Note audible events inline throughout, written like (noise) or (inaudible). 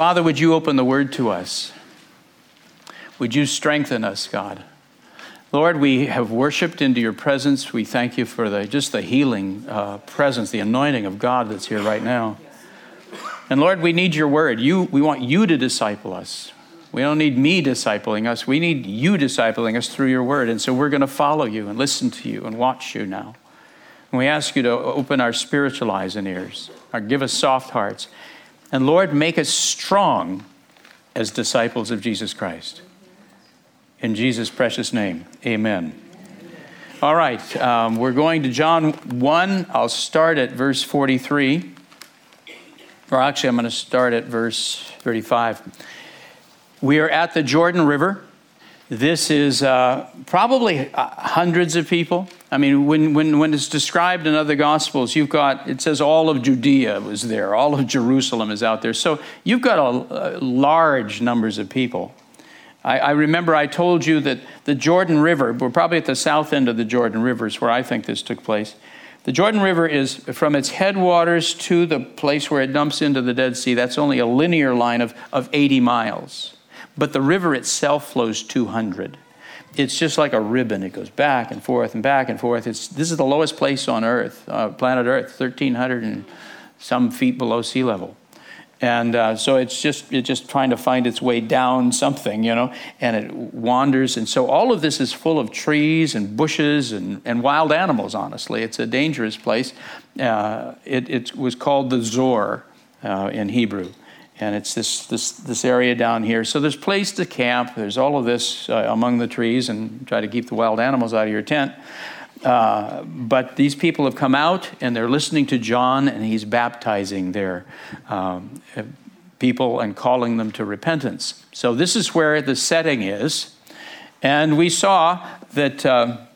Father, would you open the word to us? Would you strengthen us, God? Lord, we have worshiped into your presence. We thank you for the, just the healing uh, presence, the anointing of God that's here right now. And Lord, we need your word. You, we want you to disciple us. We don't need me discipling us. We need you discipling us through your word. And so we're going to follow you and listen to you and watch you now. And we ask you to open our spiritual eyes and ears, or give us soft hearts. And Lord, make us strong as disciples of Jesus Christ. In Jesus' precious name, amen. All right, um, we're going to John 1. I'll start at verse 43. Or actually, I'm going to start at verse 35. We are at the Jordan River. This is uh, probably uh, hundreds of people. I mean, when, when, when it's described in other Gospels, you've got, it says all of Judea was there, all of Jerusalem is out there. So you've got a, a large numbers of people. I, I, remember I told you that the Jordan River, we're probably at the south end of the Jordan River, is where I think this took place. The Jordan River is from its headwaters to the place where it dumps into the Dead Sea, that's only a linear line of, of 80 miles but the river itself flows 200. It's just like a ribbon. It goes back and forth and back and forth. It's, this is the lowest place on Earth, uh, planet Earth, 1,300 and some feet below sea level. And uh, so it's just it's just trying to find its way down something, you know, and it wanders. And so all of this is full of trees and bushes and, and wild animals, honestly. It's a dangerous place. Uh, it, it was called the Zor uh, in Hebrew and it's this, this, this area down here. So there's place to camp. There's all of this uh, among the trees and try to keep the wild animals out of your tent. Uh, but these people have come out and they're listening to John, and he's baptizing their um, people and calling them to repentance. So this is where the setting is. And we saw that. Uh,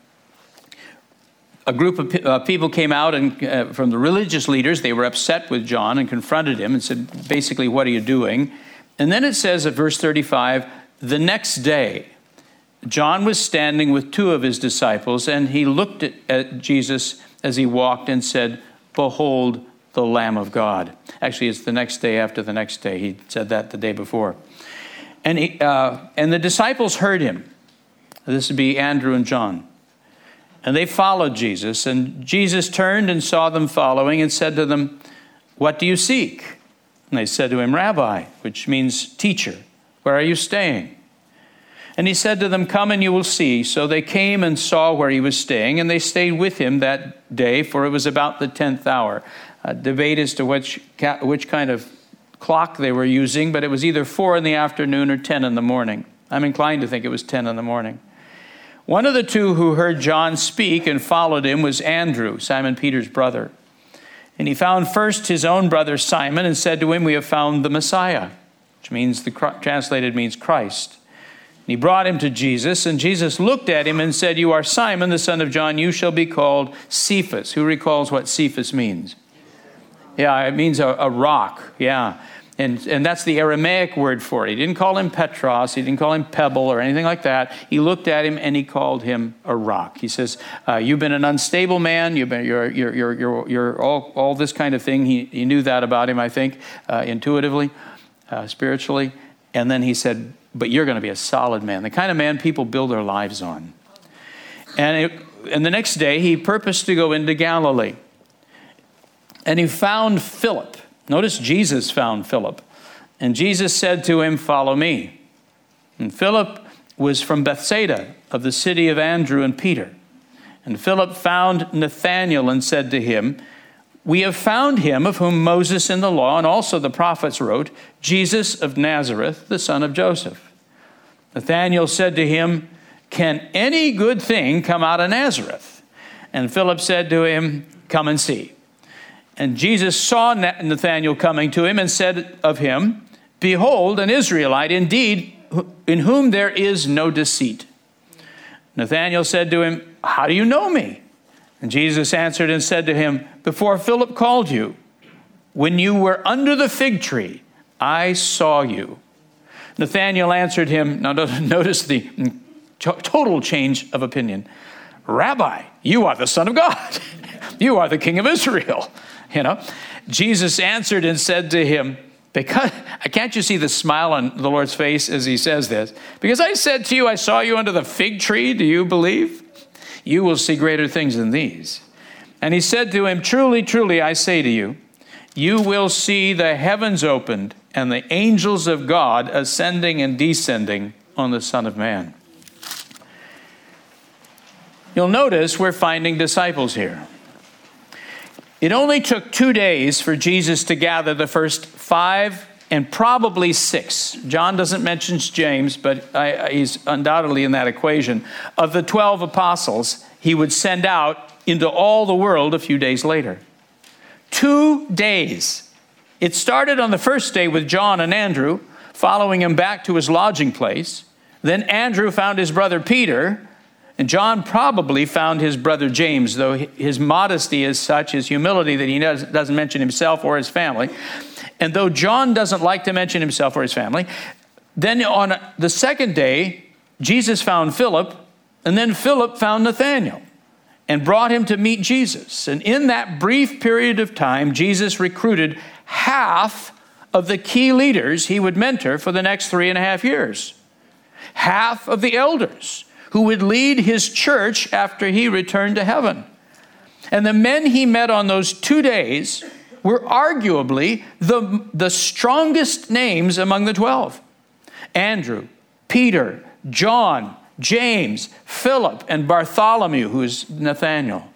a group of uh, people came out and uh, from the religious leaders they were upset with john and confronted him and said basically what are you doing? And then it says at verse 35 the next day john was standing with two of his disciples and he looked at, at jesus as he walked and said behold the lamb of god actually it's the next day after the next day. He said that the day before. And, he, uh, and the disciples heard him. This would be andrew and john and they followed Jesus. And Jesus turned and saw them following and said to them, What do you seek? And they said to him, Rabbi, which means teacher, where are you staying? And he said to them, Come and you will see. So they came and saw where he was staying, and they stayed with him that day, for it was about the tenth hour. A debate as to which, which kind of clock they were using, but it was either four in the afternoon or ten in the morning. I'm inclined to think it was ten in the morning. One of the two who heard John speak and followed him was Andrew, Simon Peter's brother. And he found first his own brother Simon and said to him, We have found the Messiah, which means the translated means Christ. And he brought him to Jesus, and Jesus looked at him and said, You are Simon, the son of John. You shall be called Cephas. Who recalls what Cephas means? Yeah, it means a, a rock. Yeah. And, and that's the Aramaic word for it. He didn't call him Petros, he didn't call him Pebble or anything like that. He looked at him and he called him a rock. He says, uh, You've been an unstable man, you've been, you're, you're, you're, you're, you're all, all this kind of thing. He, he knew that about him, I think, uh, intuitively, uh, spiritually. And then he said, But you're going to be a solid man, the kind of man people build their lives on. And, it, and the next day, he purposed to go into Galilee. And he found Philip Notice Jesus found Philip. And Jesus said to him, Follow me. And Philip was from Bethsaida, of the city of Andrew and Peter. And Philip found Nathanael and said to him, We have found him of whom Moses in the law and also the prophets wrote, Jesus of Nazareth, the son of Joseph. Nathanael said to him, Can any good thing come out of Nazareth? And Philip said to him, Come and see. And Jesus saw Nathanael coming to him and said of him, Behold, an Israelite indeed, in whom there is no deceit. Nathanael said to him, How do you know me? And Jesus answered and said to him, Before Philip called you, when you were under the fig tree, I saw you. Nathanael answered him, now (laughs) notice the total change of opinion. Rabbi, you are the Son of God. (laughs) you are the King of Israel. You know, Jesus answered and said to him, because (laughs) can't you see the smile on the Lord's face as he says this? Because I said to you, I saw you under the fig tree. Do you believe? You will see greater things than these. And he said to him, Truly, truly, I say to you, you will see the heavens opened and the angels of God ascending and descending on the Son of Man. You'll notice we're finding disciples here. It only took two days for Jesus to gather the first five and probably six. John doesn't mention James, but I, he's undoubtedly in that equation. Of the 12 apostles, he would send out into all the world a few days later. Two days. It started on the first day with John and Andrew, following him back to his lodging place. Then Andrew found his brother Peter and John probably found his brother James, though his modesty is such, his humility, that he doesn't mention himself or his family. And though John doesn't like to mention himself or his family, then on the second day, Jesus found Philip, and then Philip found Nathanael and brought him to meet Jesus. And in that brief period of time, Jesus recruited half of the key leaders he would mentor for the next three and a half years, half of the elders who would lead his church after he returned to heaven. And the men he met on those two days were arguably the, the strongest names among the 12 Andrew, Peter, John, James, Philip, and Bartholomew, who is Nathanael.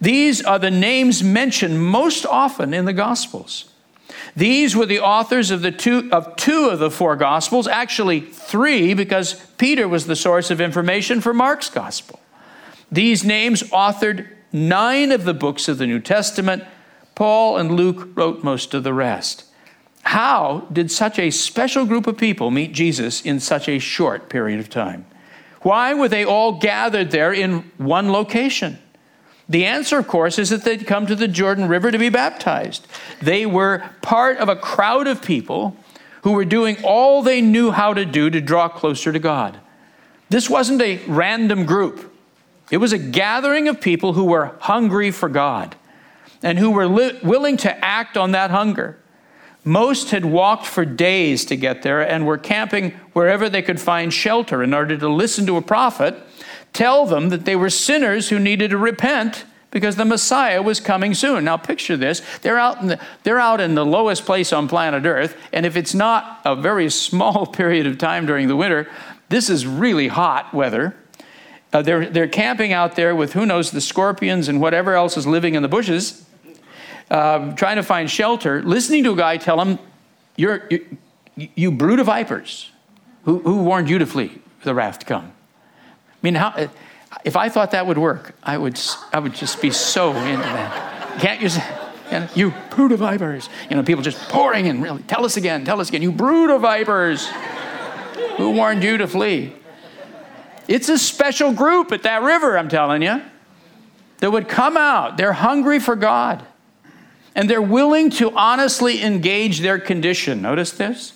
These are the names mentioned most often in the Gospels. These were the authors of, the two, of two of the four Gospels, actually three, because Peter was the source of information for Mark's Gospel. These names authored nine of the books of the New Testament. Paul and Luke wrote most of the rest. How did such a special group of people meet Jesus in such a short period of time? Why were they all gathered there in one location? The answer, of course, is that they'd come to the Jordan River to be baptized. They were part of a crowd of people who were doing all they knew how to do to draw closer to God. This wasn't a random group, it was a gathering of people who were hungry for God and who were li- willing to act on that hunger. Most had walked for days to get there and were camping wherever they could find shelter in order to listen to a prophet tell them that they were sinners who needed to repent because the Messiah was coming soon. Now picture this. They're out in the, they're out in the lowest place on planet Earth, and if it's not a very (laughs) small period of time during the winter, this is really hot weather. Uh, they're, they're camping out there with who knows the scorpions and whatever else is living in the bushes, uh, trying to find shelter, listening to a guy tell them, You're, you, you brood of vipers, who, who warned you to flee the wrath to come? Mean, how, uh, if I thought that would work, I would, I would just be so into that. Can't you say, you, you brood of vipers? You know, people just pouring in, really. Tell us again, tell us again. You brood of vipers. Who warned you to flee? It's a special group at that river, I'm telling you, that would come out. They're hungry for God. And they're willing to honestly engage their condition. Notice this?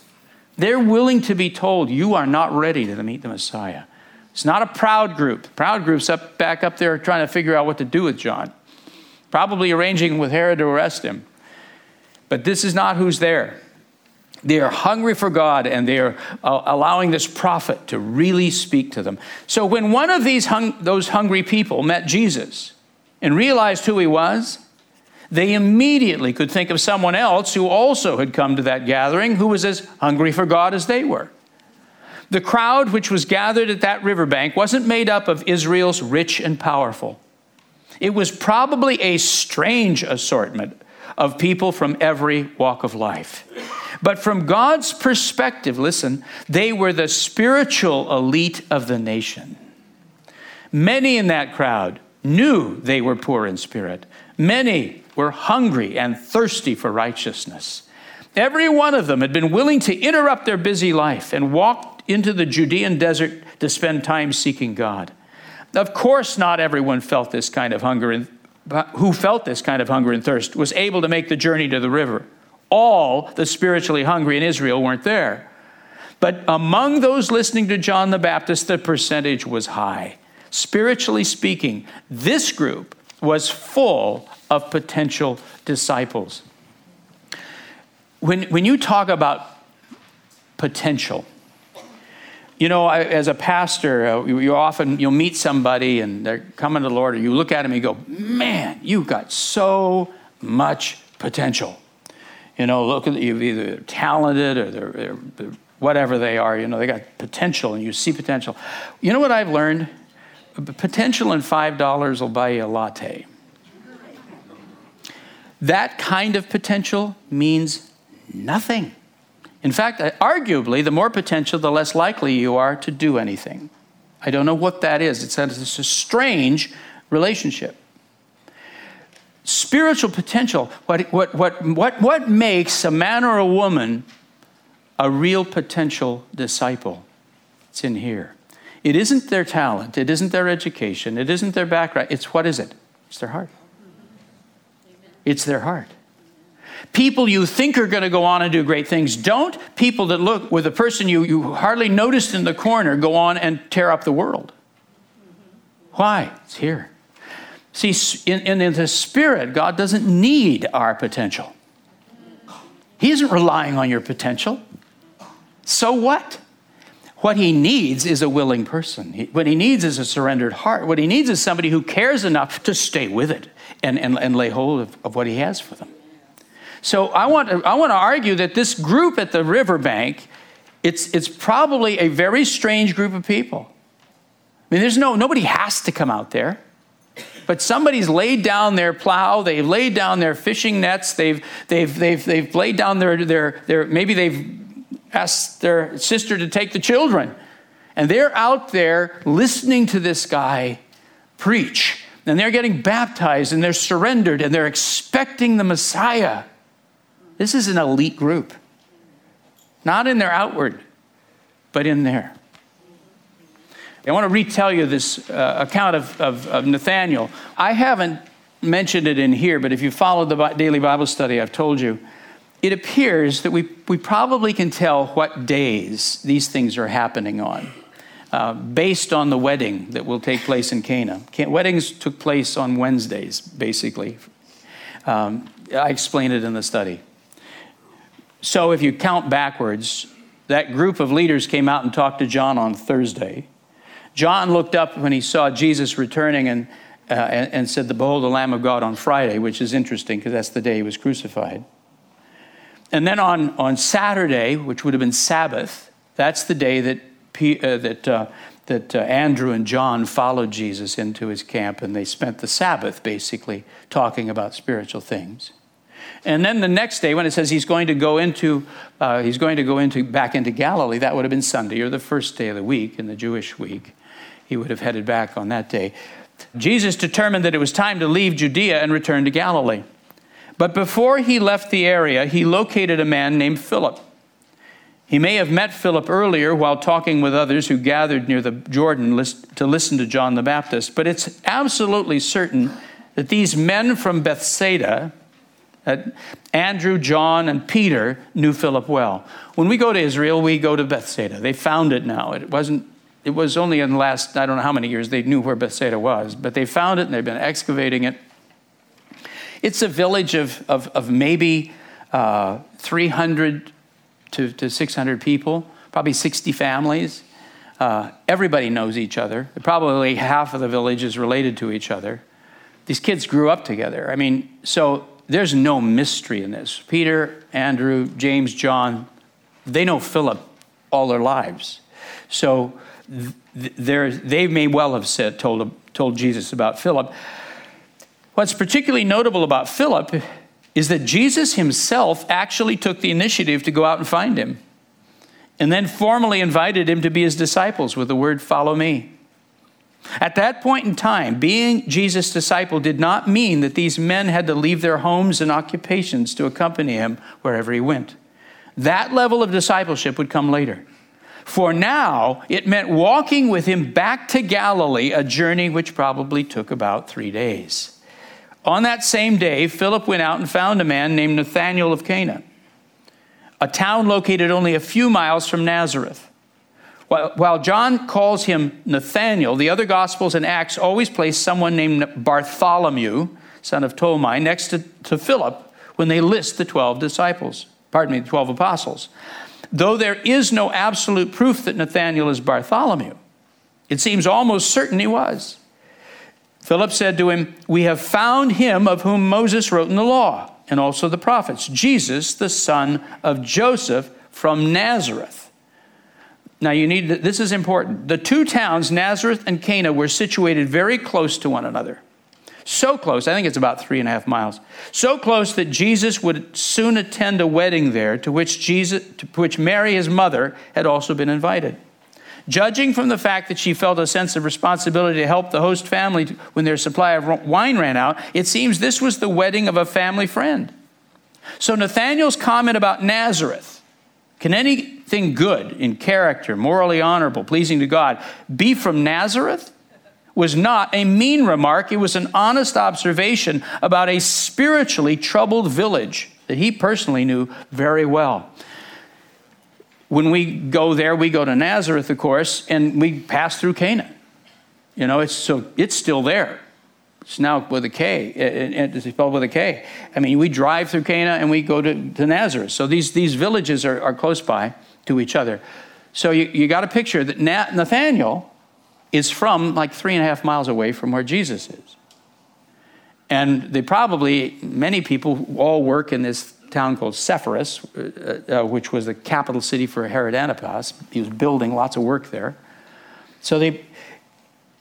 They're willing to be told, You are not ready to meet the Messiah. It's not a proud group. Proud group's up back up there trying to figure out what to do with John, probably arranging with Herod to arrest him. But this is not who's there. They are hungry for God and they are uh, allowing this prophet to really speak to them. So when one of these hung, those hungry people met Jesus and realized who he was, they immediately could think of someone else who also had come to that gathering who was as hungry for God as they were. The crowd which was gathered at that riverbank wasn't made up of Israel's rich and powerful. It was probably a strange assortment of people from every walk of life. But from God's perspective, listen, they were the spiritual elite of the nation. Many in that crowd knew they were poor in spirit. Many were hungry and thirsty for righteousness. Every one of them had been willing to interrupt their busy life and walk into the Judean desert to spend time seeking God. Of course, not everyone felt this kind of hunger and who felt this kind of hunger and thirst was able to make the journey to the river. All the spiritually hungry in Israel weren't there. But among those listening to John the Baptist, the percentage was high. Spiritually speaking, this group was full of potential disciples. When, when you talk about potential, you know, I, as a pastor, uh, you, you, often you'll meet somebody and they're coming to the Lord, or you look at them and you go, "Man, you've got so much potential." You know, look at you either talented or they're, they're, they're whatever they are. You know, they got potential, and you see potential. You know what I've learned? Potential and five dollars will buy you a latte. That kind of potential means nothing. In fact, arguably, the more potential, the less likely you are to do anything. I don't know what that is. It's, it's a strange relationship. Spiritual potential, what, what, what, what, what makes a man or a woman a real potential disciple? It's in here. It isn't their talent, it isn't their education, it isn't their background. It's what is it? It's their heart. It's their heart. People you think are going to go on and do great things don't. People that look with a person you, you hardly noticed in the corner go on and tear up the world. Why? It's here. See, in, in, in the spirit, God doesn't need our potential. He isn't relying on your potential. So what? What he needs is a willing person. what he needs is a surrendered heart. What he needs is somebody who cares enough to stay with it and, and, and lay hold of, of what he has for them. So I want, to, I want to argue that this group at the riverbank, it's, it's probably a very strange group of people. I mean, there's no, nobody has to come out there. But somebody's laid down their plow, they've laid down their fishing nets, they've, they've, they've, they've laid down their, their, their, maybe they've asked their sister to take the children. And they're out there listening to this guy preach. And they're getting baptized and they're surrendered and they're expecting the Messiah. This is an elite group, not in their outward, but in there. I want to retell you this uh, account of, of, of Nathaniel. I haven't mentioned it in here, but if you follow the daily Bible study, I've told you, it appears that we, we probably can tell what days these things are happening on. Uh, based on the wedding that will take place in Cana. Weddings took place on Wednesdays, basically. Um, I explained it in the study. So if you count backwards, that group of leaders came out and talked to John on Thursday. John looked up when he saw Jesus returning and, uh, and, and said, Behold, the Lamb of God on Friday, which is interesting because that's the day he was crucified. And then on, on Saturday, which would have been Sabbath, that's the day that, P, uh, that, uh, that uh, Andrew and John followed Jesus into his camp, and they spent the Sabbath basically talking about spiritual things. And then the next day, when it says he's going to go into, uh, he's going to go into back into Galilee, that would have been Sunday or the first day of the week in the Jewish week. He would have headed back on that day. Jesus determined that it was time to leave Judea and return to Galilee. But before he left the area, he located a man named Philip. He may have met Philip earlier while talking with others who gathered near the Jordan to listen to John the Baptist, but it's absolutely certain that these men from Bethsaida, Andrew, John, and Peter knew Philip well. When we go to Israel, we go to Bethsaida. They found it now. It wasn't. It was only in the last I don't know how many years they knew where Bethsaida was, but they found it and they've been excavating it. It's a village of of, of maybe uh, 300 to, to 600 people, probably 60 families. Uh, everybody knows each other. Probably half of the village is related to each other. These kids grew up together. I mean, so there's no mystery in this. Peter, Andrew, James, John, they know Philip all their lives. So they may well have said, told, told Jesus about Philip. What's particularly notable about Philip is that Jesus himself actually took the initiative to go out and find him and then formally invited him to be his disciples with the word, Follow me. At that point in time, being Jesus' disciple did not mean that these men had to leave their homes and occupations to accompany him wherever he went. That level of discipleship would come later. For now, it meant walking with him back to Galilee, a journey which probably took about three days. On that same day, Philip went out and found a man named Nathanael of Cana, a town located only a few miles from Nazareth. While John calls him Nathanael, the other Gospels and Acts always place someone named Bartholomew, son of Tolmai, next to, to Philip when they list the 12 disciples, pardon me, the 12 apostles. Though there is no absolute proof that Nathanael is Bartholomew, it seems almost certain he was. Philip said to him, We have found him of whom Moses wrote in the law, and also the prophets, Jesus, the son of Joseph from Nazareth. Now, you need this is important. The two towns, Nazareth and Cana, were situated very close to one another. So close, I think it's about three and a half miles. So close that Jesus would soon attend a wedding there to which, Jesus, to which Mary, his mother, had also been invited. Judging from the fact that she felt a sense of responsibility to help the host family when their supply of wine ran out, it seems this was the wedding of a family friend. So Nathanael's comment about Nazareth can anything good in character, morally honorable, pleasing to God, be from Nazareth? Was not a mean remark, it was an honest observation about a spiritually troubled village that he personally knew very well. When we go there, we go to Nazareth, of course, and we pass through Cana. You know, it's so it's still there. Now with a K. It's spelled with a K. I mean, we drive through Cana and we go to, to Nazareth. So these, these villages are, are close by to each other. So you, you got a picture that Nathaniel is from like three and a half miles away from where Jesus is. And they probably, many people all work in this town called Sepphoris, uh, uh, which was the capital city for Herod Antipas. He was building lots of work there. So they,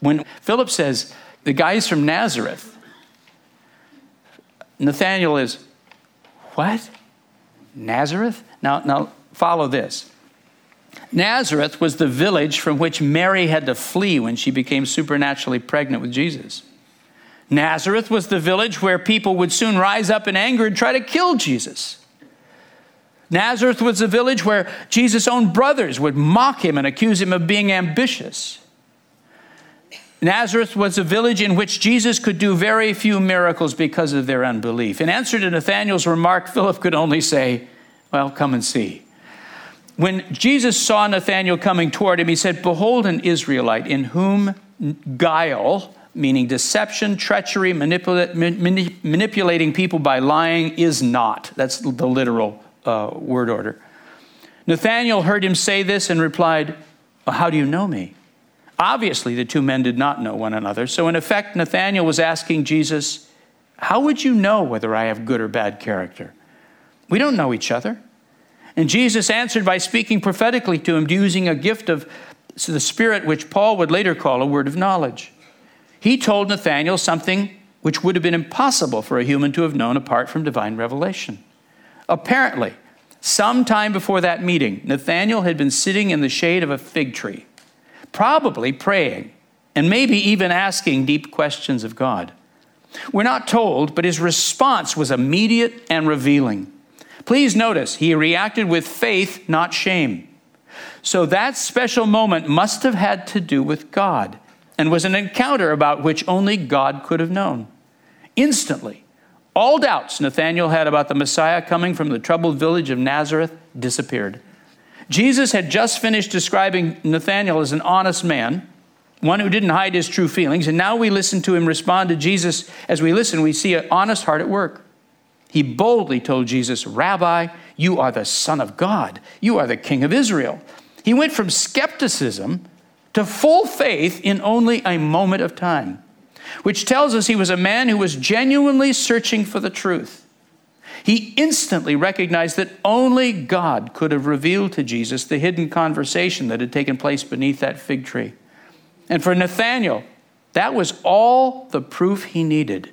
when Philip says, the guy's from Nazareth, Nathaniel is, what? Nazareth? Now, now follow this. Nazareth was the village from which Mary had to flee when she became supernaturally pregnant with Jesus. Nazareth was the village where people would soon rise up in anger and try to kill Jesus. Nazareth was the village where Jesus' own brothers would mock him and accuse him of being ambitious. Nazareth was a village in which Jesus could do very few miracles because of their unbelief. In answer to Nathanael's remark, Philip could only say, Well, come and see. When Jesus saw Nathanael coming toward him, he said, Behold, an Israelite in whom guile, meaning deception, treachery, manipula- manipulating people by lying, is not. That's the literal uh, word order. Nathanael heard him say this and replied, well, How do you know me? Obviously, the two men did not know one another. So, in effect, Nathanael was asking Jesus, How would you know whether I have good or bad character? We don't know each other. And Jesus answered by speaking prophetically to him, using a gift of the Spirit, which Paul would later call a word of knowledge. He told Nathanael something which would have been impossible for a human to have known apart from divine revelation. Apparently, some time before that meeting, Nathanael had been sitting in the shade of a fig tree, probably praying and maybe even asking deep questions of God. We're not told, but his response was immediate and revealing. Please notice, he reacted with faith, not shame. So that special moment must have had to do with God and was an encounter about which only God could have known. Instantly, all doubts Nathanael had about the Messiah coming from the troubled village of Nazareth disappeared. Jesus had just finished describing Nathanael as an honest man, one who didn't hide his true feelings, and now we listen to him respond to Jesus. As we listen, we see an honest heart at work. He boldly told Jesus, Rabbi, you are the Son of God. You are the King of Israel. He went from skepticism to full faith in only a moment of time, which tells us he was a man who was genuinely searching for the truth. He instantly recognized that only God could have revealed to Jesus the hidden conversation that had taken place beneath that fig tree. And for Nathanael, that was all the proof he needed.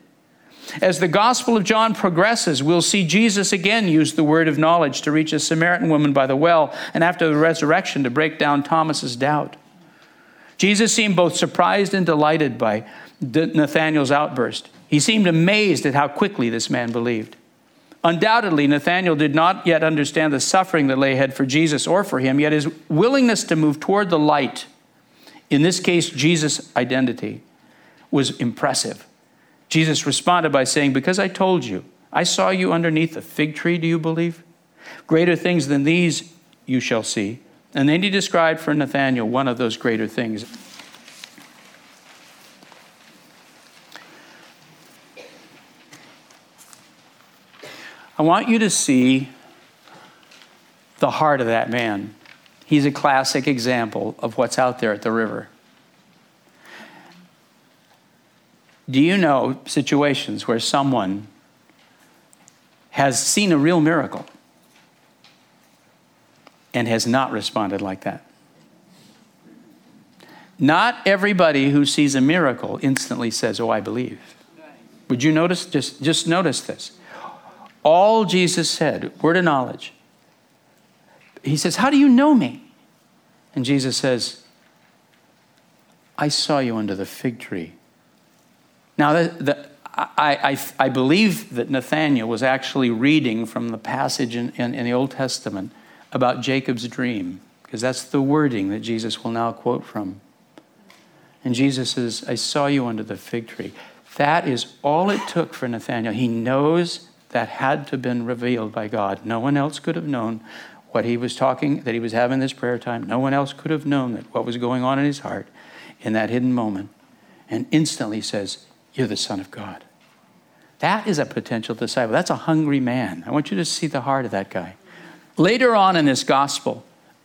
As the Gospel of John progresses, we'll see Jesus again use the word of knowledge to reach a Samaritan woman by the well, and after the resurrection to break down Thomas's doubt. Jesus seemed both surprised and delighted by Nathanael's outburst. He seemed amazed at how quickly this man believed. Undoubtedly, Nathanael did not yet understand the suffering that lay ahead for Jesus or for him, yet his willingness to move toward the light, in this case, Jesus' identity, was impressive. Jesus responded by saying, Because I told you, I saw you underneath the fig tree, do you believe? Greater things than these you shall see. And then he described for Nathanael one of those greater things. I want you to see the heart of that man. He's a classic example of what's out there at the river. Do you know situations where someone has seen a real miracle and has not responded like that? Not everybody who sees a miracle instantly says, Oh, I believe. Would you notice? Just, just notice this. All Jesus said, word of knowledge. He says, How do you know me? And Jesus says, I saw you under the fig tree. Now, the, the, I, I, I, believe that Nathanael was actually reading from the passage in, in, in the Old Testament about Jacob's dream, because that's the wording that Jesus will now quote from. And Jesus says, I saw you under the fig tree. That is all it took for Nathanael. He knows that had to have been revealed by God. No one else could have known what he was talking, that he was having this prayer time. No one else could have known that what was going on in his heart in that hidden moment. And instantly says, You're the Son of God. That is a potential disciple. That's a hungry man. I want you to see the heart of that guy. Later on in this gospel,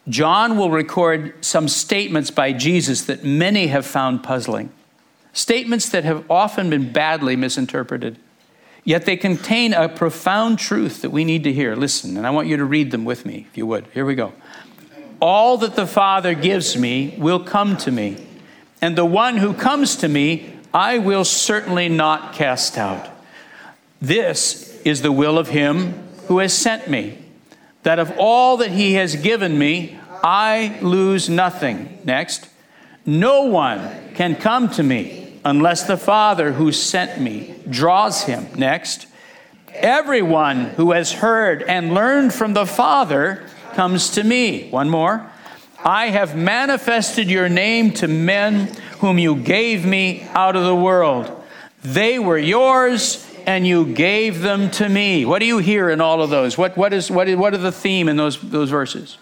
John will record some statements by Jesus that many have found puzzling. Statements that have often been badly misinterpreted. Yet they contain a profound truth that we need to hear. Listen, and I want you to read them with me, if you would. Here we go. All that the Father gives me will come to me, and the one who comes to me, I will certainly not cast out. This is the will of him who has sent me, that of all that he has given me, I lose nothing. Next, no one can come to me unless the Father who sent me draws him. Next, everyone who has heard and learned from the Father comes to me. One more. I have manifested your name to men whom you gave me out of the world. They were yours, and you gave them to me. What do you hear in all of those? What, what, is, what, is, what are the theme in those, those verses?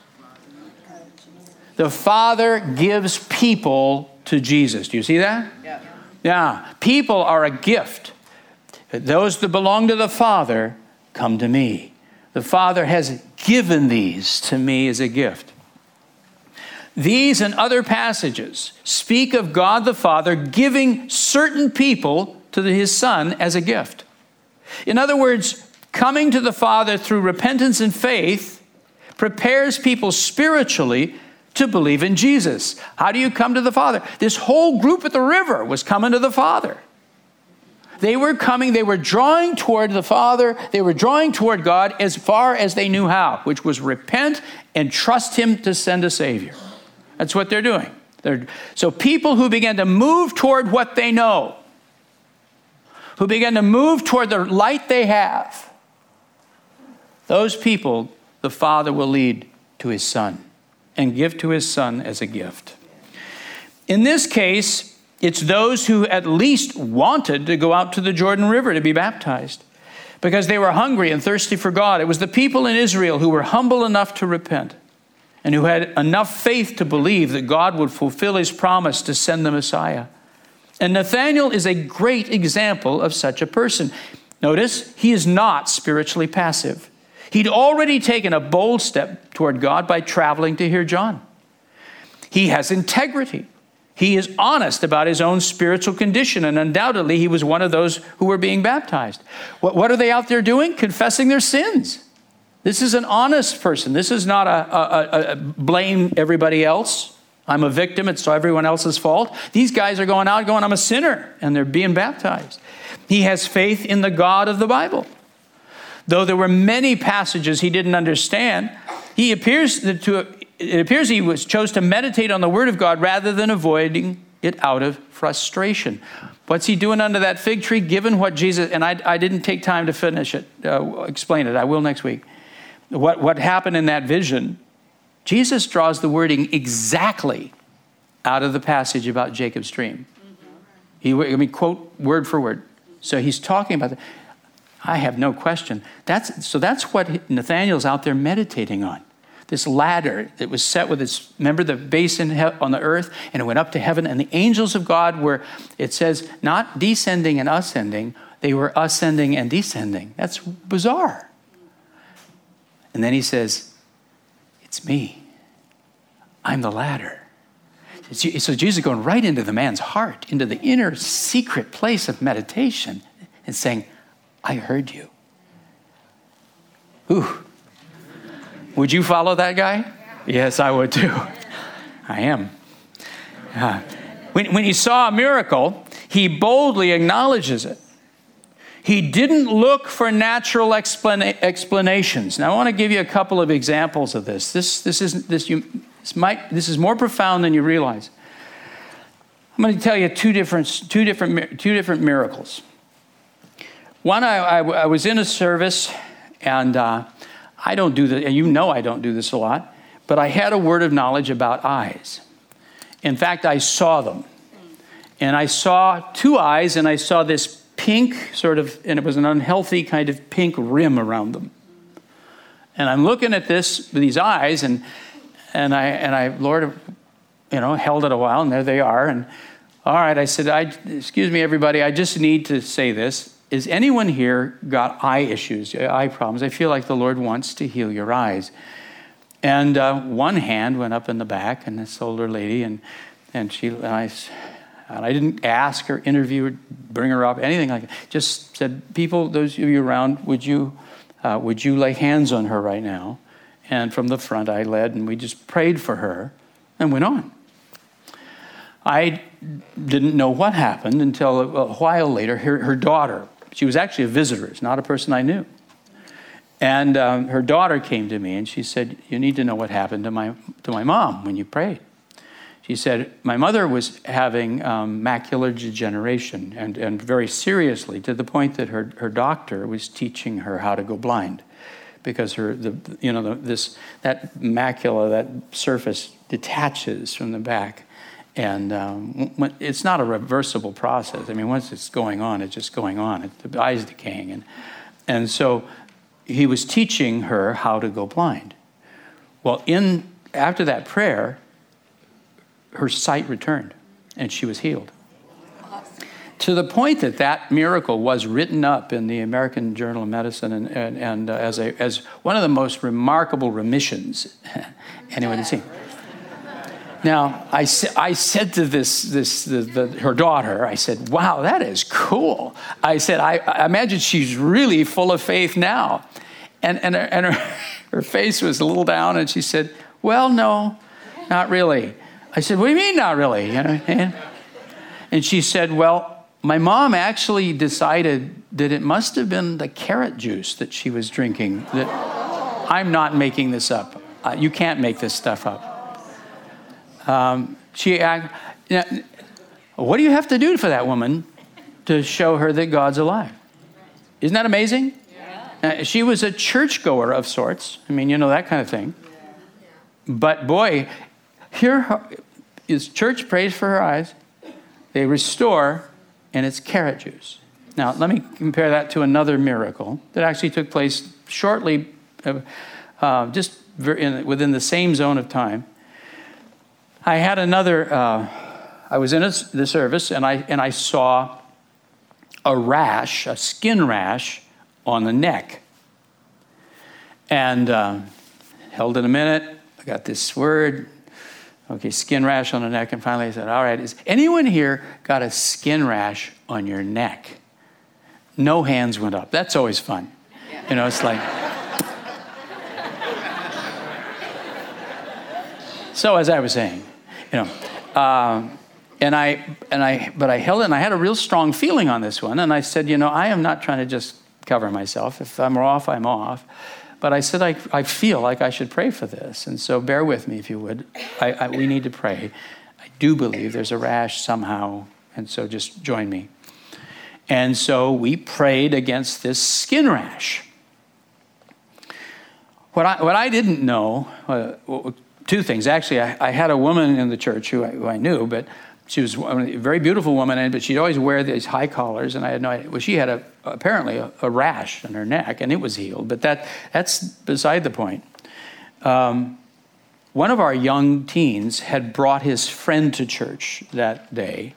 The Father gives people to Jesus. Do you see that? Yeah. Yeah, people are a gift. Those that belong to the Father come to me. The Father has given these to me as a gift. These and other passages speak of God the Father giving certain people to his Son as a gift. In other words, coming to the Father through repentance and faith prepares people spiritually to believe in Jesus. How do you come to the Father? This whole group at the river was coming to the Father. They were coming, they were drawing toward the Father, they were drawing toward God as far as they knew how, which was repent and trust Him to send a Savior. That's what they're doing. They're, so, people who begin to move toward what they know, who begin to move toward the light they have, those people the Father will lead to His Son and give to his son as a gift. In this case, it's those who at least wanted to go out to the Jordan River to be baptized because they were hungry and thirsty for God. It was the people in Israel who were humble enough to repent and who had enough faith to believe that God would fulfill his promise to send the Messiah. And Nathanael is a great example of such a person. Notice, he is not spiritually passive. He'd already taken a bold step toward God by traveling to hear John. He has integrity. He is honest about his own spiritual condition, and undoubtedly he was one of those who were being baptized. What, what are they out there doing? Confessing their sins. This is an honest person. This is not a, a, a, a blame everybody else. I'm a victim, it's everyone else's fault. These guys are going out going, I'm a sinner, and they're being baptized. He has faith in the God of the Bible. Though there were many passages he didn't understand, he appears to, it appears he was chose to meditate on the Word of God rather than avoiding it out of frustration. What's he doing under that fig tree? Given what Jesus, and I, I didn't take time to finish it, uh, explain it. I will next week. What, what happened in that vision, Jesus draws the wording exactly out of the passage about Jacob's dream. He, I mean, quote word for word. So he's talking about that. I have no question. That's, so that's what Nathaniel's out there meditating on. This ladder that was set with its, remember the base in he, on the earth, and it went up to heaven, and the angels of God were, it says, not descending and ascending, they were ascending and descending. That's bizarre. And then he says, It's me. I'm the ladder. So Jesus is going right into the man's heart, into the inner secret place of meditation, and saying, I heard you. Ooh. Would you follow that guy? Yes, I would too. I am. Uh, when, when he saw a miracle, he boldly acknowledges it. He didn't look for natural explana- explanations. Now, I want to give you a couple of examples of this. This, this, isn't, this, you, this, might, this is more profound than you realize. I'm going to tell you two different, two different, two different miracles. One, I, I, I was in a service, and uh, I don't do this, and you know I don't do this a lot, but I had a word of knowledge about eyes. In fact, I saw them. And I saw two eyes, and I saw this pink sort of, and it was an unhealthy kind of pink rim around them. And I'm looking at this these eyes, and and I and I, Lord, you know, held it a while, and there they are. And all right, I said, I excuse me, everybody, I just need to say this is anyone here got eye issues, eye problems? I feel like the Lord wants to heal your eyes. And uh, one hand went up in the back, and this older lady, and, and she, and I, and I didn't ask or interview or bring her up, anything like that. Just said, people, those of you around, would you, uh, would you lay hands on her right now? And from the front, I led, and we just prayed for her and went on. I didn't know what happened until a, a while later, her, her daughter she was actually a visitor, it's not a person I knew. And um, her daughter came to me and she said, You need to know what happened to my, to my mom when you prayed. She said, My mother was having um, macular degeneration and, and very seriously to the point that her, her doctor was teaching her how to go blind because her, the, you know, the, this, that macula, that surface detaches from the back. And um, it's not a reversible process. I mean, once it's going on, it's just going on. It, the eye's decaying. And, and so he was teaching her how to go blind. Well, in, after that prayer, her sight returned and she was healed. To the point that that miracle was written up in the American Journal of Medicine and, and, and uh, as, a, as one of the most remarkable remissions (laughs) anyone has seen. Now, I, I said to this, this the, the, her daughter, I said, wow, that is cool. I said, I, I imagine she's really full of faith now. And, and, her, and her, (laughs) her face was a little down, and she said, well, no, not really. I said, what do you mean, not really? And, and she said, well, my mom actually decided that it must have been the carrot juice that she was drinking. That I'm not making this up. Uh, you can't make this stuff up. Um, she, you what do you have to do for that woman to show her that God's alive? Isn't that amazing? Yeah. she was a churchgoer of sorts. I mean, you know, that kind of thing. But boy, here is church prays for her eyes. They restore, and it's carrot juice. Now, let me compare that to another miracle that actually took place shortly, uh, uh, just in, within the same zone of time. I had another, uh, I was in a, the service and I, and I saw a rash, a skin rash on the neck. And uh, held it a minute. I got this word. Okay, skin rash on the neck. And finally I said, All right, is anyone here got a skin rash on your neck? No hands went up. That's always fun. You know, it's like. (laughs) so, as I was saying, you know. Um, and I, and I, but I held it and I had a real strong feeling on this one. And I said, you know, I am not trying to just cover myself. If I'm off, I'm off. But I said, I, I feel like I should pray for this. And so bear with me if you would. I, I, we need to pray. I do believe there's a rash somehow. And so just join me. And so we prayed against this skin rash. What I, what I didn't know, uh, two things. Actually, I, I, had a woman in the church who I, who I knew, but she was a very beautiful woman, but she'd always wear these high collars, and I had no idea. Well, she had a, apparently a, a rash on her neck, and it was healed, but that, that's beside the point. Um, one of our young teens had brought his friend to church that day,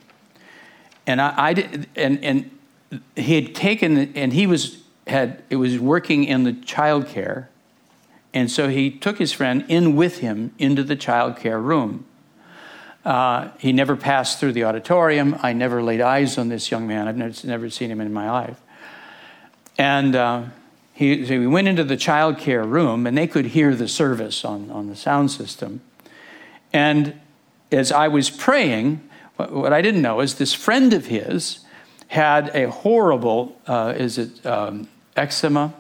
and I, I did, and, and he had taken, and he was had it was working in the child care, and so he took his friend in with him into the child care room. Uh, he never passed through the auditorium. I never laid eyes on this young man. I've never, never seen him in my life. And uh, he, so we went into the child care room, and they could hear the service on, on the sound system. And as I was praying, what, what I didn't know is this friend of his had a horrible, uh, is it um, eczema?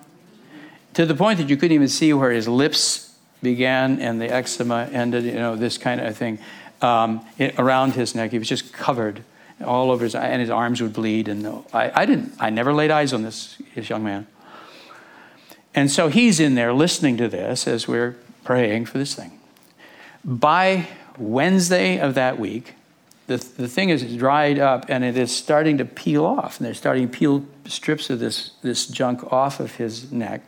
To the point that you couldn't even see where his lips began and the eczema ended, you know, this kind of thing um, it, around his neck. He was just covered all over his, and his arms would bleed. And I, I didn't, I never laid eyes on this, this young man. And so he's in there listening to this as we're praying for this thing. By Wednesday of that week, the, the thing is dried up and it is starting to peel off. And they're starting to peel strips of this, this junk off of his neck.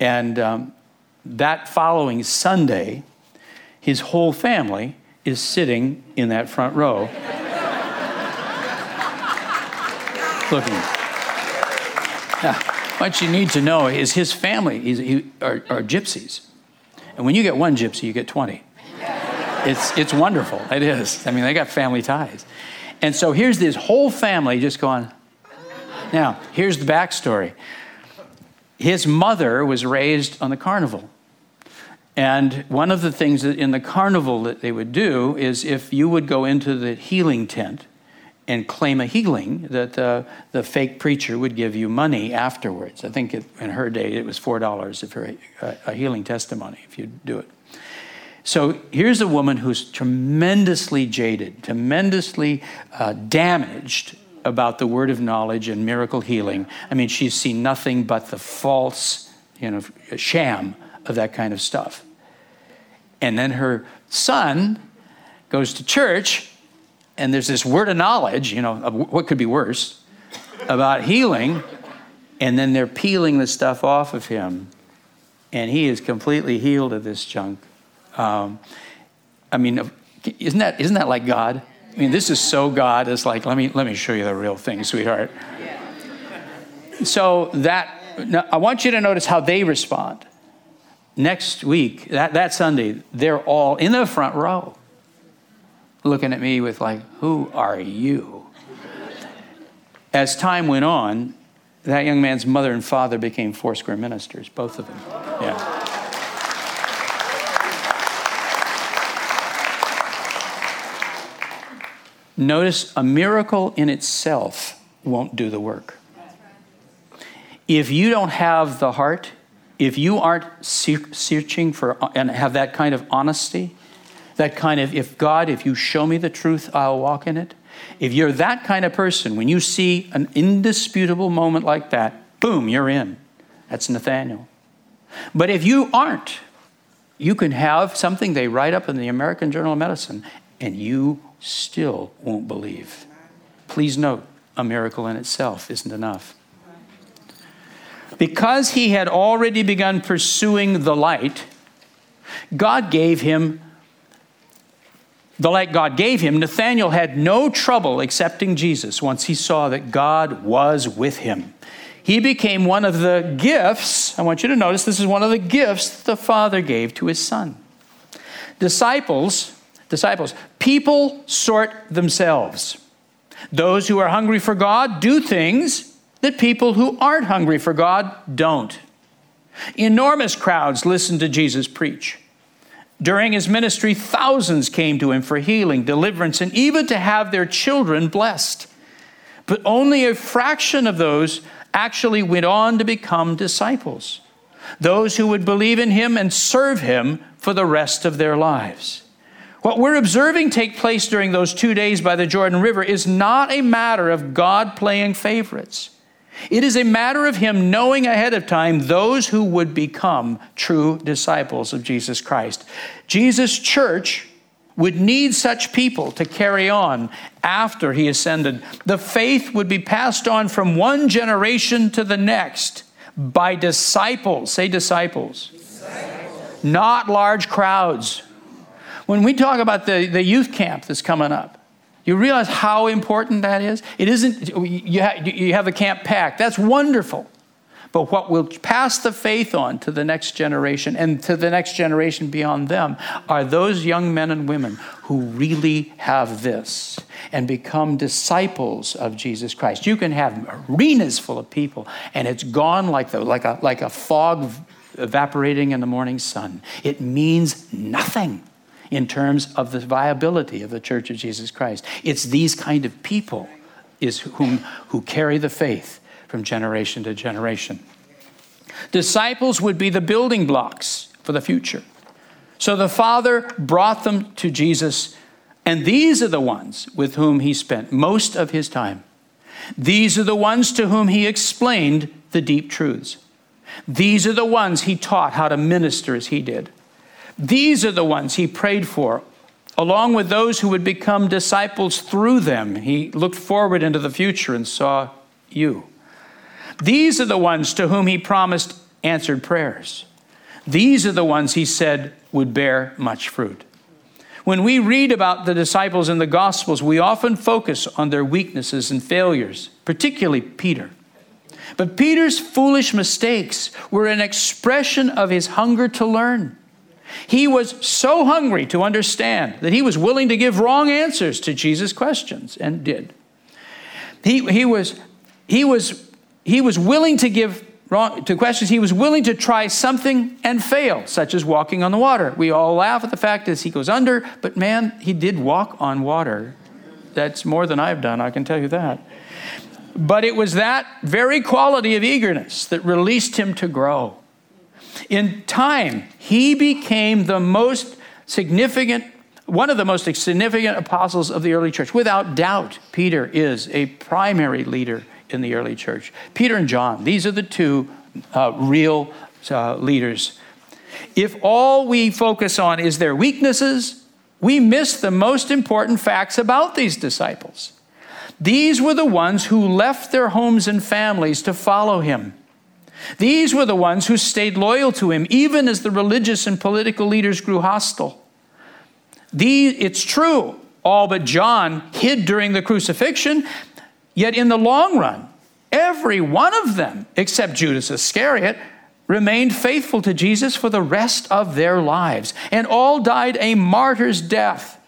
And um, that following Sunday, his whole family is sitting in that front row (laughs) looking. Now, what you need to know is his family is, he, are, are gypsies. And when you get one gypsy, you get 20. It's, it's wonderful. It is. I mean, they got family ties. And so here's this whole family just going. Now, here's the backstory his mother was raised on the carnival. And one of the things in the carnival that they would do is if you would go into the healing tent, and claim a healing, that uh, the fake preacher would give you money afterwards. I think it, in her day it was $4 for a, a healing testimony if you do it. So here's a woman who's tremendously jaded, tremendously uh, damaged about the word of knowledge and miracle healing. I mean, she's seen nothing but the false, you know, sham of that kind of stuff. And then her son goes to church and there's this word of knowledge, you know, what could be worse, about healing, and then they're peeling the stuff off of him, and he is completely healed of this junk. Um, I mean, isn't that isn't that like God? I mean, this is so God. It's like let me let me show you the real thing, sweetheart. So that I want you to notice how they respond. Next week, that, that Sunday, they're all in the front row looking at me with, like, who are you? As time went on, that young man's mother and father became Foursquare ministers, both of them. Yeah. Notice a miracle in itself won't do the work. If you don't have the heart, if you aren't searching for uh, and have that kind of honesty, that kind of, if God, if you show me the truth, I'll walk in it. If you're that kind of person, when you see an indisputable moment like that, boom, you're in. That's Nathanael. But if you aren't, you can have something they write up in the American Journal of Medicine and you still won't believe. Please note, a miracle in itself isn't enough. Because he had already begun pursuing the light, God gave him the light God gave him, Nathanael had no trouble accepting Jesus once he saw that God was with him. He became one of the gifts, I want you to notice this is one of the gifts the Father gave to his Son. Disciples, disciples, people sort themselves. Those who are hungry for God do things that people who aren't hungry for God don't. Enormous crowds listen to Jesus preach. During his ministry, thousands came to him for healing, deliverance, and even to have their children blessed. But only a fraction of those actually went on to become disciples, those who would believe in him and serve him for the rest of their lives. What we're observing take place during those two days by the Jordan River is not a matter of God playing favorites. It is a matter of Him knowing ahead of time those who would become true disciples of Jesus Christ. Jesus' church would need such people to carry on after He ascended. The faith would be passed on from one generation to the next by disciples. Say disciples. disciples. Not large crowds. When we talk about the, the youth camp that's coming up, you realize how important that is? It isn't, you, you have the camp packed. That's wonderful. But what will pass the faith on to the next generation and to the next generation beyond them are those young men and women who really have this and become disciples of Jesus Christ. You can have arenas full of people and it's gone like, the, like, a, like a fog evaporating in the morning sun. It means nothing in terms of the viability of the Church of Jesus Christ. It's these kind of people is whom, who carry the faith from generation to generation. Disciples would be the building blocks for the future. So the Father brought them to Jesus, and these are the ones with whom he spent most of his time. These are the ones to whom he explained the deep truths. These are the ones he taught how to minister as he did. These are the ones he prayed for, along with those who would become disciples through them. He looked forward into the future and saw you. These are the ones to whom he promised answered prayers. These are the ones he said would bear much fruit. When we read about the disciples in the Gospels, we often focus on their weaknesses and failures, particularly Peter. But Peter's foolish mistakes were an expression of his hunger to learn. He was so hungry to understand that he was willing to give wrong answers to Jesus' questions and did. He, he, was, he, was, he was willing to give wrong to questions. He was willing to try something and fail, such as walking on the water. We all laugh at the fact that he goes under, but man, he did walk on water. That's more than I've done, I can tell you that. But it was that very quality of eagerness that released him to grow. In time, he became the most significant, one of the most significant apostles of the early church. Without doubt, Peter is a primary leader in the early church. Peter and John, these are the two uh, real uh, leaders. If all we focus on is their weaknesses, we miss the most important facts about these disciples. These were the ones who left their homes and families to follow him. These were the ones who stayed loyal to him, even as the religious and political leaders grew hostile. These, it's true, all but John hid during the crucifixion, yet in the long run, every one of them, except Judas Iscariot, remained faithful to Jesus for the rest of their lives, and all died a martyr's death,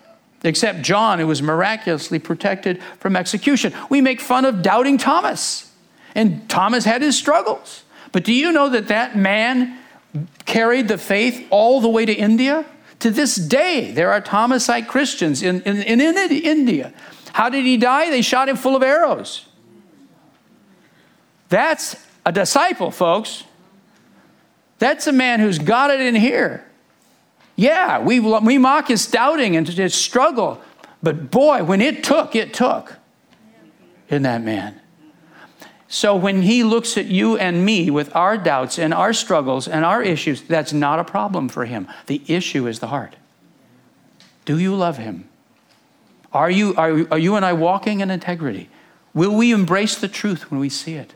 except John, who was miraculously protected from execution. We make fun of doubting Thomas, and Thomas had his struggles. But do you know that that man carried the faith all the way to India? To this day, there are Thomasite Christians in, in, in, India. How did he die? They shot him full of arrows. That's a disciple, folks. That's a man who's got it in here. Yeah, we, we mock his doubting and his struggle, but boy, when it took, it took in that man. So when he looks at you and me with our doubts and our struggles and our issues, that's not a problem for him. The issue is the heart. Do you love him? Are you, are, are you and I walking in integrity? Will we embrace the truth when we see it?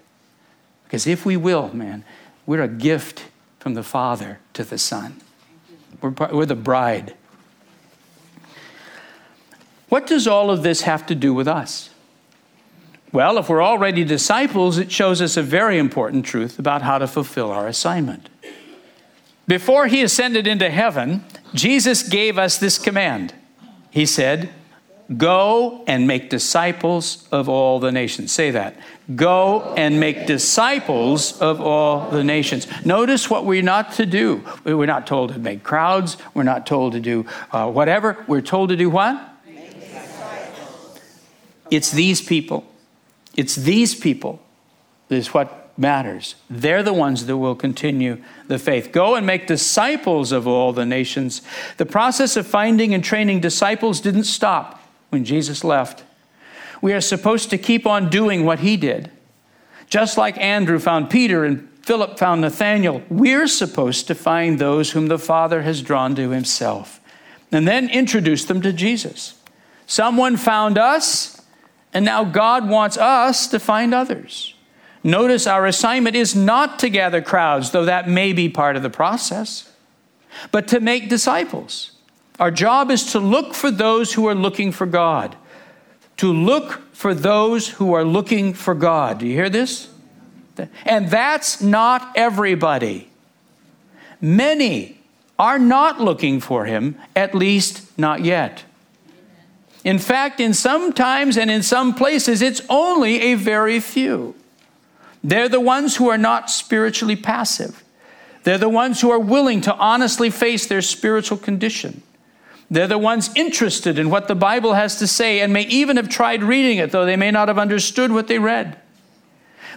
Because if we will, man, we're a gift from the Father to the Son. We're, we're the bride. What does all of this have to do with us? Well, if we're already disciples, it shows us a very important truth about how to fulfill our assignment. Before he ascended into heaven, Jesus gave us this command. He said, Go and make disciples of all the nations. Say that. Go and make disciples of all the nations. Notice what we're not to do. We're not told to make crowds. We're not told to do uh, whatever. We're told to do what? It's these people. It's these people, is what matters. They're the ones that will continue the faith. Go and make disciples of all the nations. The process of finding and training disciples didn't stop when Jesus left. We are supposed to keep on doing what he did. Just like Andrew found Peter and Philip found Nathanael, we're supposed to find those whom the Father has drawn to himself and then introduce them to Jesus. Someone found us, and now God wants us to find others. Notice our assignment is not to gather crowds, though that may be part of the process, but to make disciples. Our job is to look for those who are looking for God, to look for those who are looking for God. Do you hear this? And that's not everybody. Many are not looking for Him, at least not yet. In fact, in some times and in some places, it's only a very few. They're the ones who are not spiritually passive. They're the ones who are willing to honestly face their spiritual condition. They're the ones interested in what the Bible has to say and may even have tried reading it, though they may not have understood what they read.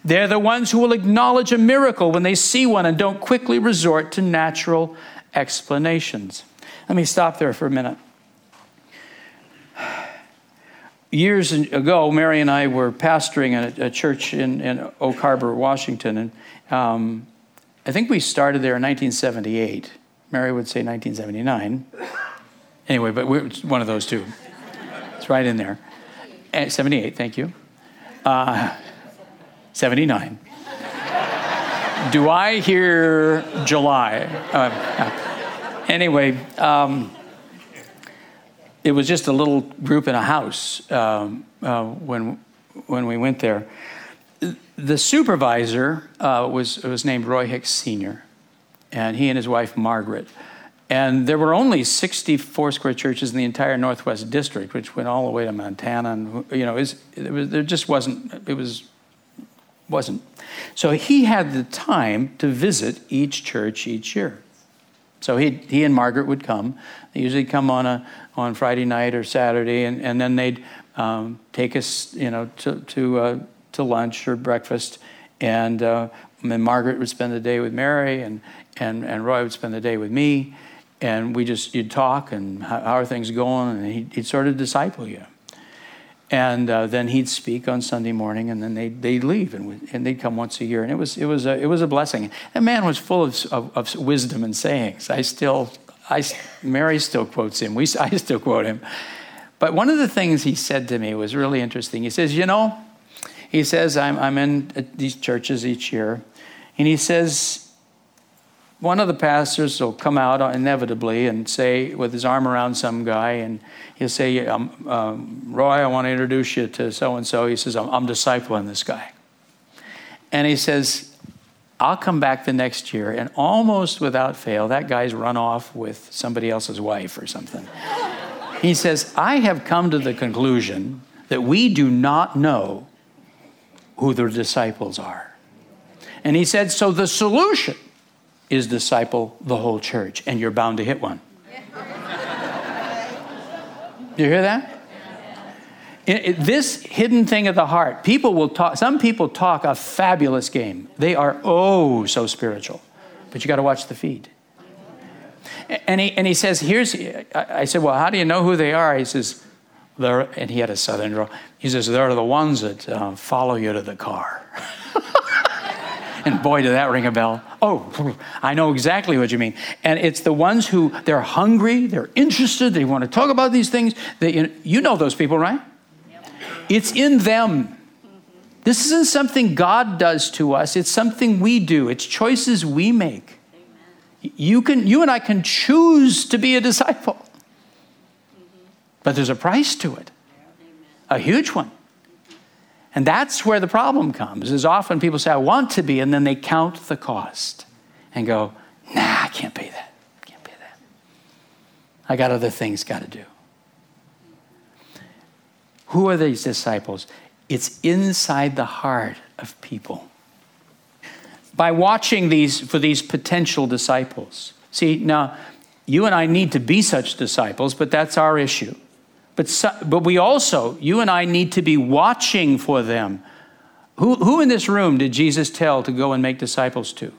They're the ones who will acknowledge a miracle when they see one and don't quickly resort to natural explanations. Let me stop there for a minute years ago, Mary and I were pastoring a, a church in, in, Oak Harbor, Washington, and um, I think we started there in 1978. Mary would say 1979. Anyway, but we're one of those two. It's right in there. 78, thank you. Uh, 79. Do I hear July? Uh, anyway, um, it was just a little group in a house um, uh, when when we went there. The supervisor uh, was was named Roy Hicks Senior, and he and his wife Margaret. And there were only six Foursquare churches in the entire Northwest District, which went all the way to Montana. And you know, it was, there just wasn't. It was wasn't. So he had the time to visit each church each year. So he, he and Margaret would come. They usually come on a on Friday night or Saturday, and, and then they'd um, take us, you know, to to uh, to lunch or breakfast, and uh, then Margaret would spend the day with Mary, and and and Roy would spend the day with me, and we just you'd talk and how, how are things going, and he'd, he'd sort of disciple you. And uh, then he'd speak on Sunday morning, and then they'd, they'd leave, and, we, and they'd come once a year. And it was, it was, a, it was a blessing. That man was full of, of, of wisdom and sayings. I still, I, Mary still quotes him. We, (laughs) I still quote him. But one of the things he said to me was really interesting. He says, You know, he says, I'm, I'm in uh, these churches each year, and he says, one of the pastors will come out inevitably and say, with his arm around some guy, and he'll say, um, um, Roy, I want to introduce you to so and so. He says, I'm, I'm discipling this guy. And he says, I'll come back the next year, and almost without fail, that guy's run off with somebody else's wife or something. (laughs) he says, I have come to the conclusion that we do not know who the disciples are. And he said, So the solution is disciple the whole church, and you're bound to hit one. You hear that? It, it, this hidden thing of the heart, people will talk, some people talk a fabulous game. They are oh so spiritual, but you got to watch the feed. And he, and he says, here's, I said, well, how do you know who they are? He says, and he had a southern drawl. He says, they're the ones that uh, follow you to the car. (laughs) (laughs) And boy, did that ring a bell. Oh, I know exactly what you mean. And it's the ones who they're hungry, they're interested, they want to talk about these things. They, you know those people, right? It's in them. This isn't something God does to us, it's something we do, it's choices we make. You, can, you and I can choose to be a disciple, mm-hmm. but there's a price to it, a huge one. And that's where the problem comes, is often people say, I want to be, and then they count the cost and go, nah, I can't pay that. Can't pay that. I got other things got to do. Who are these disciples? It's inside the heart of people. By watching these for these potential disciples. See, now, you and I need to be such disciples, but that's our issue. But, so, but we also, you and I need to be watching for them. Who, who in this room did Jesus tell to go and make disciples to?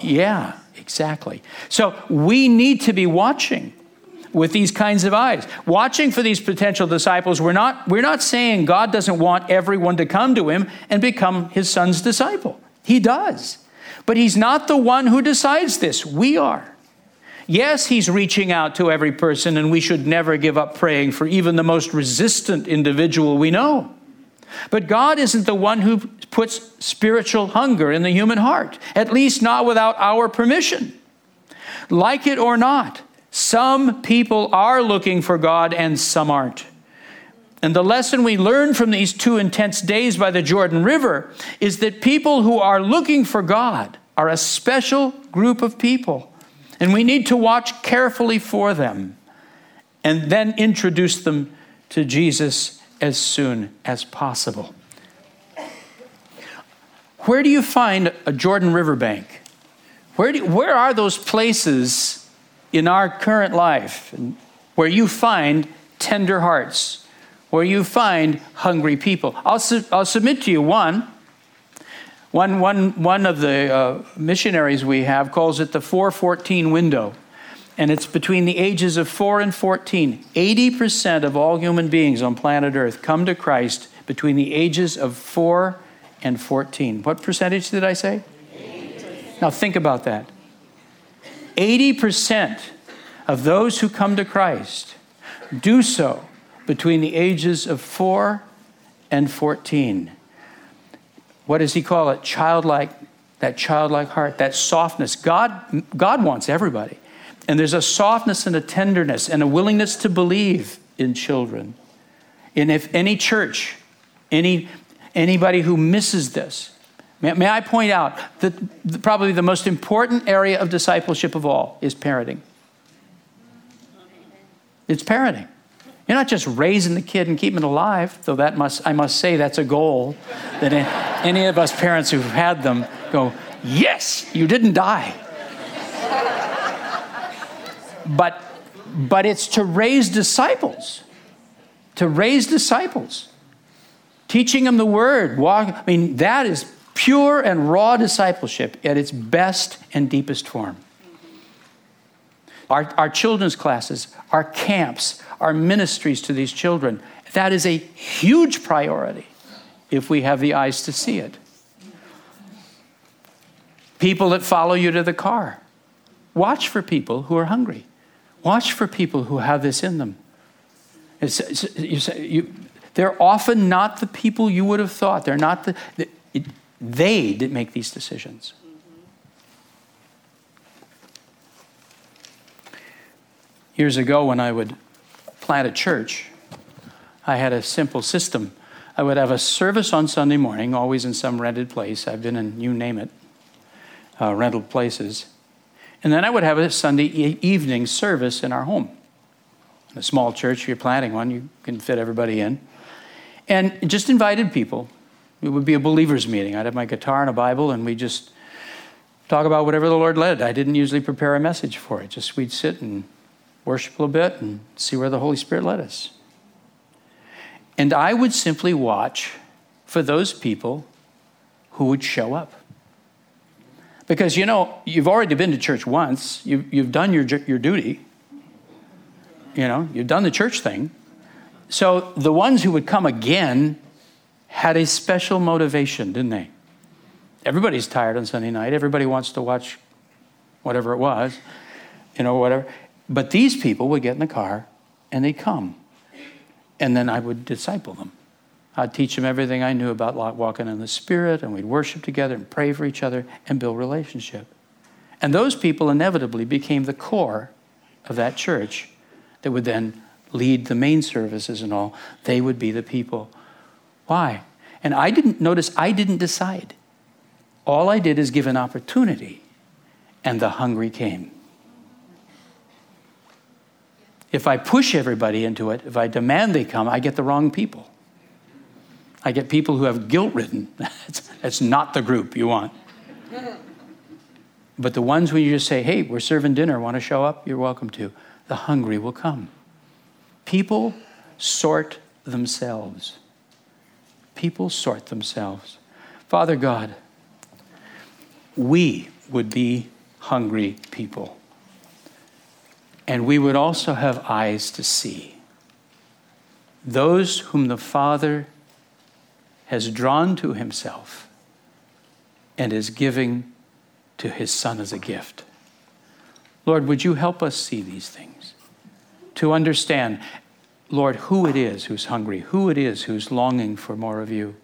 Yeah, exactly. So we need to be watching with these kinds of eyes. Watching for these potential disciples, we're not, we're not saying God doesn't want everyone to come to him and become his son's disciple. He does. But he's not the one who decides this. We are. Yes, he's reaching out to every person, and we should never give up praying for even the most resistant individual we know. But God isn't the one who puts spiritual hunger in the human heart, at least not without our permission. Like it or not, some people are looking for God and some aren't. And the lesson we learn from these two intense days by the Jordan River is that people who are looking for God are a special group of people. And we need to watch carefully for them and then introduce them to Jesus as soon as possible. Where do you find a Jordan River bank? Where, do, where are those places in our current life where you find tender hearts, where you find hungry people. I'll, su- I'll submit to you one. One, one, one of the uh, missionaries we have calls it the 414 window, and it's between the ages of 4 and 14. 80% of all human beings on planet Earth come to Christ between the ages of 4 and 14. What percentage did I say? 80%. Now think about that. 80% of those who come to Christ do so between the ages of 4 and 14. What does he call it? Childlike, that childlike heart, that softness. God, God wants everybody. And there's a softness and a tenderness and a willingness to believe in children. And if any church, any, anybody who misses this, May, may I point out that probably the most important area of discipleship of all is parenting. It's parenting. You're not just raising the kid and keeping it alive, though that must, I must say, that's a goal that any of us parents who've had them go, yes, you didn't die. but, but it's to raise disciples, to raise disciples, teaching them the word. Walk, I mean, that is pure and raw discipleship at its best and deepest form. Our, our children's classes, our camps, our ministries to these children, that is a huge priority if we have the eyes to see it. People that follow you to the car, watch for people who are hungry. Watch for people who have this in them. It's, it's, you, you, they're often not the people you would have thought. They're not the, it, they did make these decisions. Years ago, when I would plant a church, I had a simple system. I would have a service on Sunday morning, always in some rented place. I've been in, you name it, uh, rental places. And then I would have a Sunday e- evening service in our home. In a small church, if you're planting one, you can fit everybody in. And just invited people it would be a believers' meeting. I'd have my guitar and a Bible, and we just talk about whatever the Lord led. I didn't usually prepare a message for it. Just we'd sit and worship a little bit and see where the Holy Spirit led us. And I would simply watch for those people who would show up. Because, you know, you've already been to church once, you've, you've done your, your duty, you know, you've done the church thing. So the ones who would come again had a special motivation, didn't they? Everybody's tired on Sunday night. Everybody wants to watch whatever it was, you know, whatever. But these people would get in the car and they'd come. And then I would disciple them. I'd teach them everything I knew about walking in the Spirit, and we'd worship together and pray for each other and build relationship. And those people inevitably became the core of that church that would then lead the main services and all. They would be the people why? And I didn't notice, I didn't decide. All I did is give an opportunity, and the hungry came. If I push everybody into it, if I demand they come, I get the wrong people. I get people who have guilt ridden. (laughs) That's not the group you want. But the ones when you just say, hey, we're serving dinner, want to show up? You're welcome to. The hungry will come. People sort themselves. people sort themselves. Father God, we would be hungry people. And we would also have eyes to see. Those whom the Father has drawn to himself and is giving to his Son as a gift. Lord, would you help us see these things? To understand, Lord, who it is who's hungry, who it is who's longing for more of you,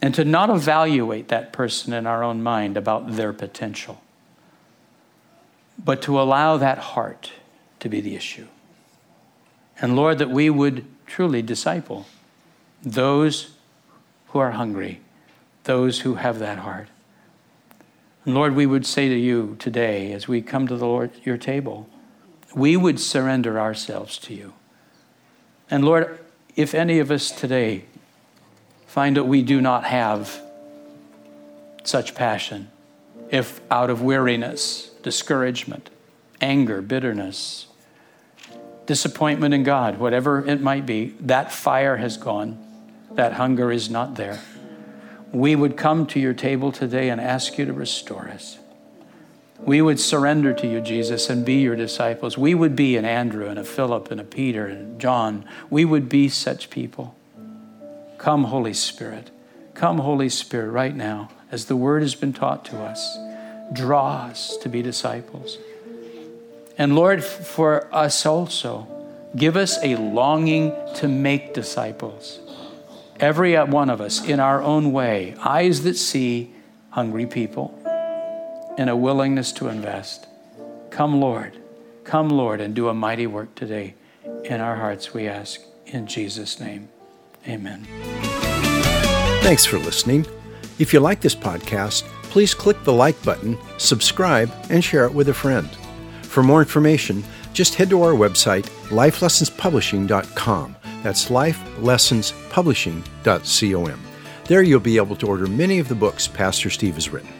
and to not evaluate that person in our own mind about their potential, but to allow that heart to be the issue. And Lord, that we would truly disciple those who are hungry, those who have that heart. And Lord, we would say to you today, as we come to the Lord, your table, we would surrender ourselves to you. And Lord, if any of us today find that we do not have such passion, if out of weariness, discouragement, anger, bitterness, disappointment in God, whatever it might be, that fire has gone, that hunger is not there we would come to your table today and ask you to restore us. We would surrender to you, Jesus, and be your disciples. We would be an Andrew and a Philip and a Peter and John. We would be such people. Come, Holy Spirit. Come, Holy Spirit, right now, as the word has been taught to us. Draw us to be disciples. And Lord, for us also, give us a longing to make disciples every one of us in our own way, eyes that see hungry people, and a willingness to invest. Come, Lord. Come, Lord, and do a mighty work today in our hearts, we ask. In Jesus' name, amen. Thanks for listening. If you like this podcast, please click the like button, subscribe, and share it with a friend. For more information, just head to our website, lifelessonspublishing.com. That's lifelessonspublishing.com. There you'll be able to order many of the books Pastor Steve has written.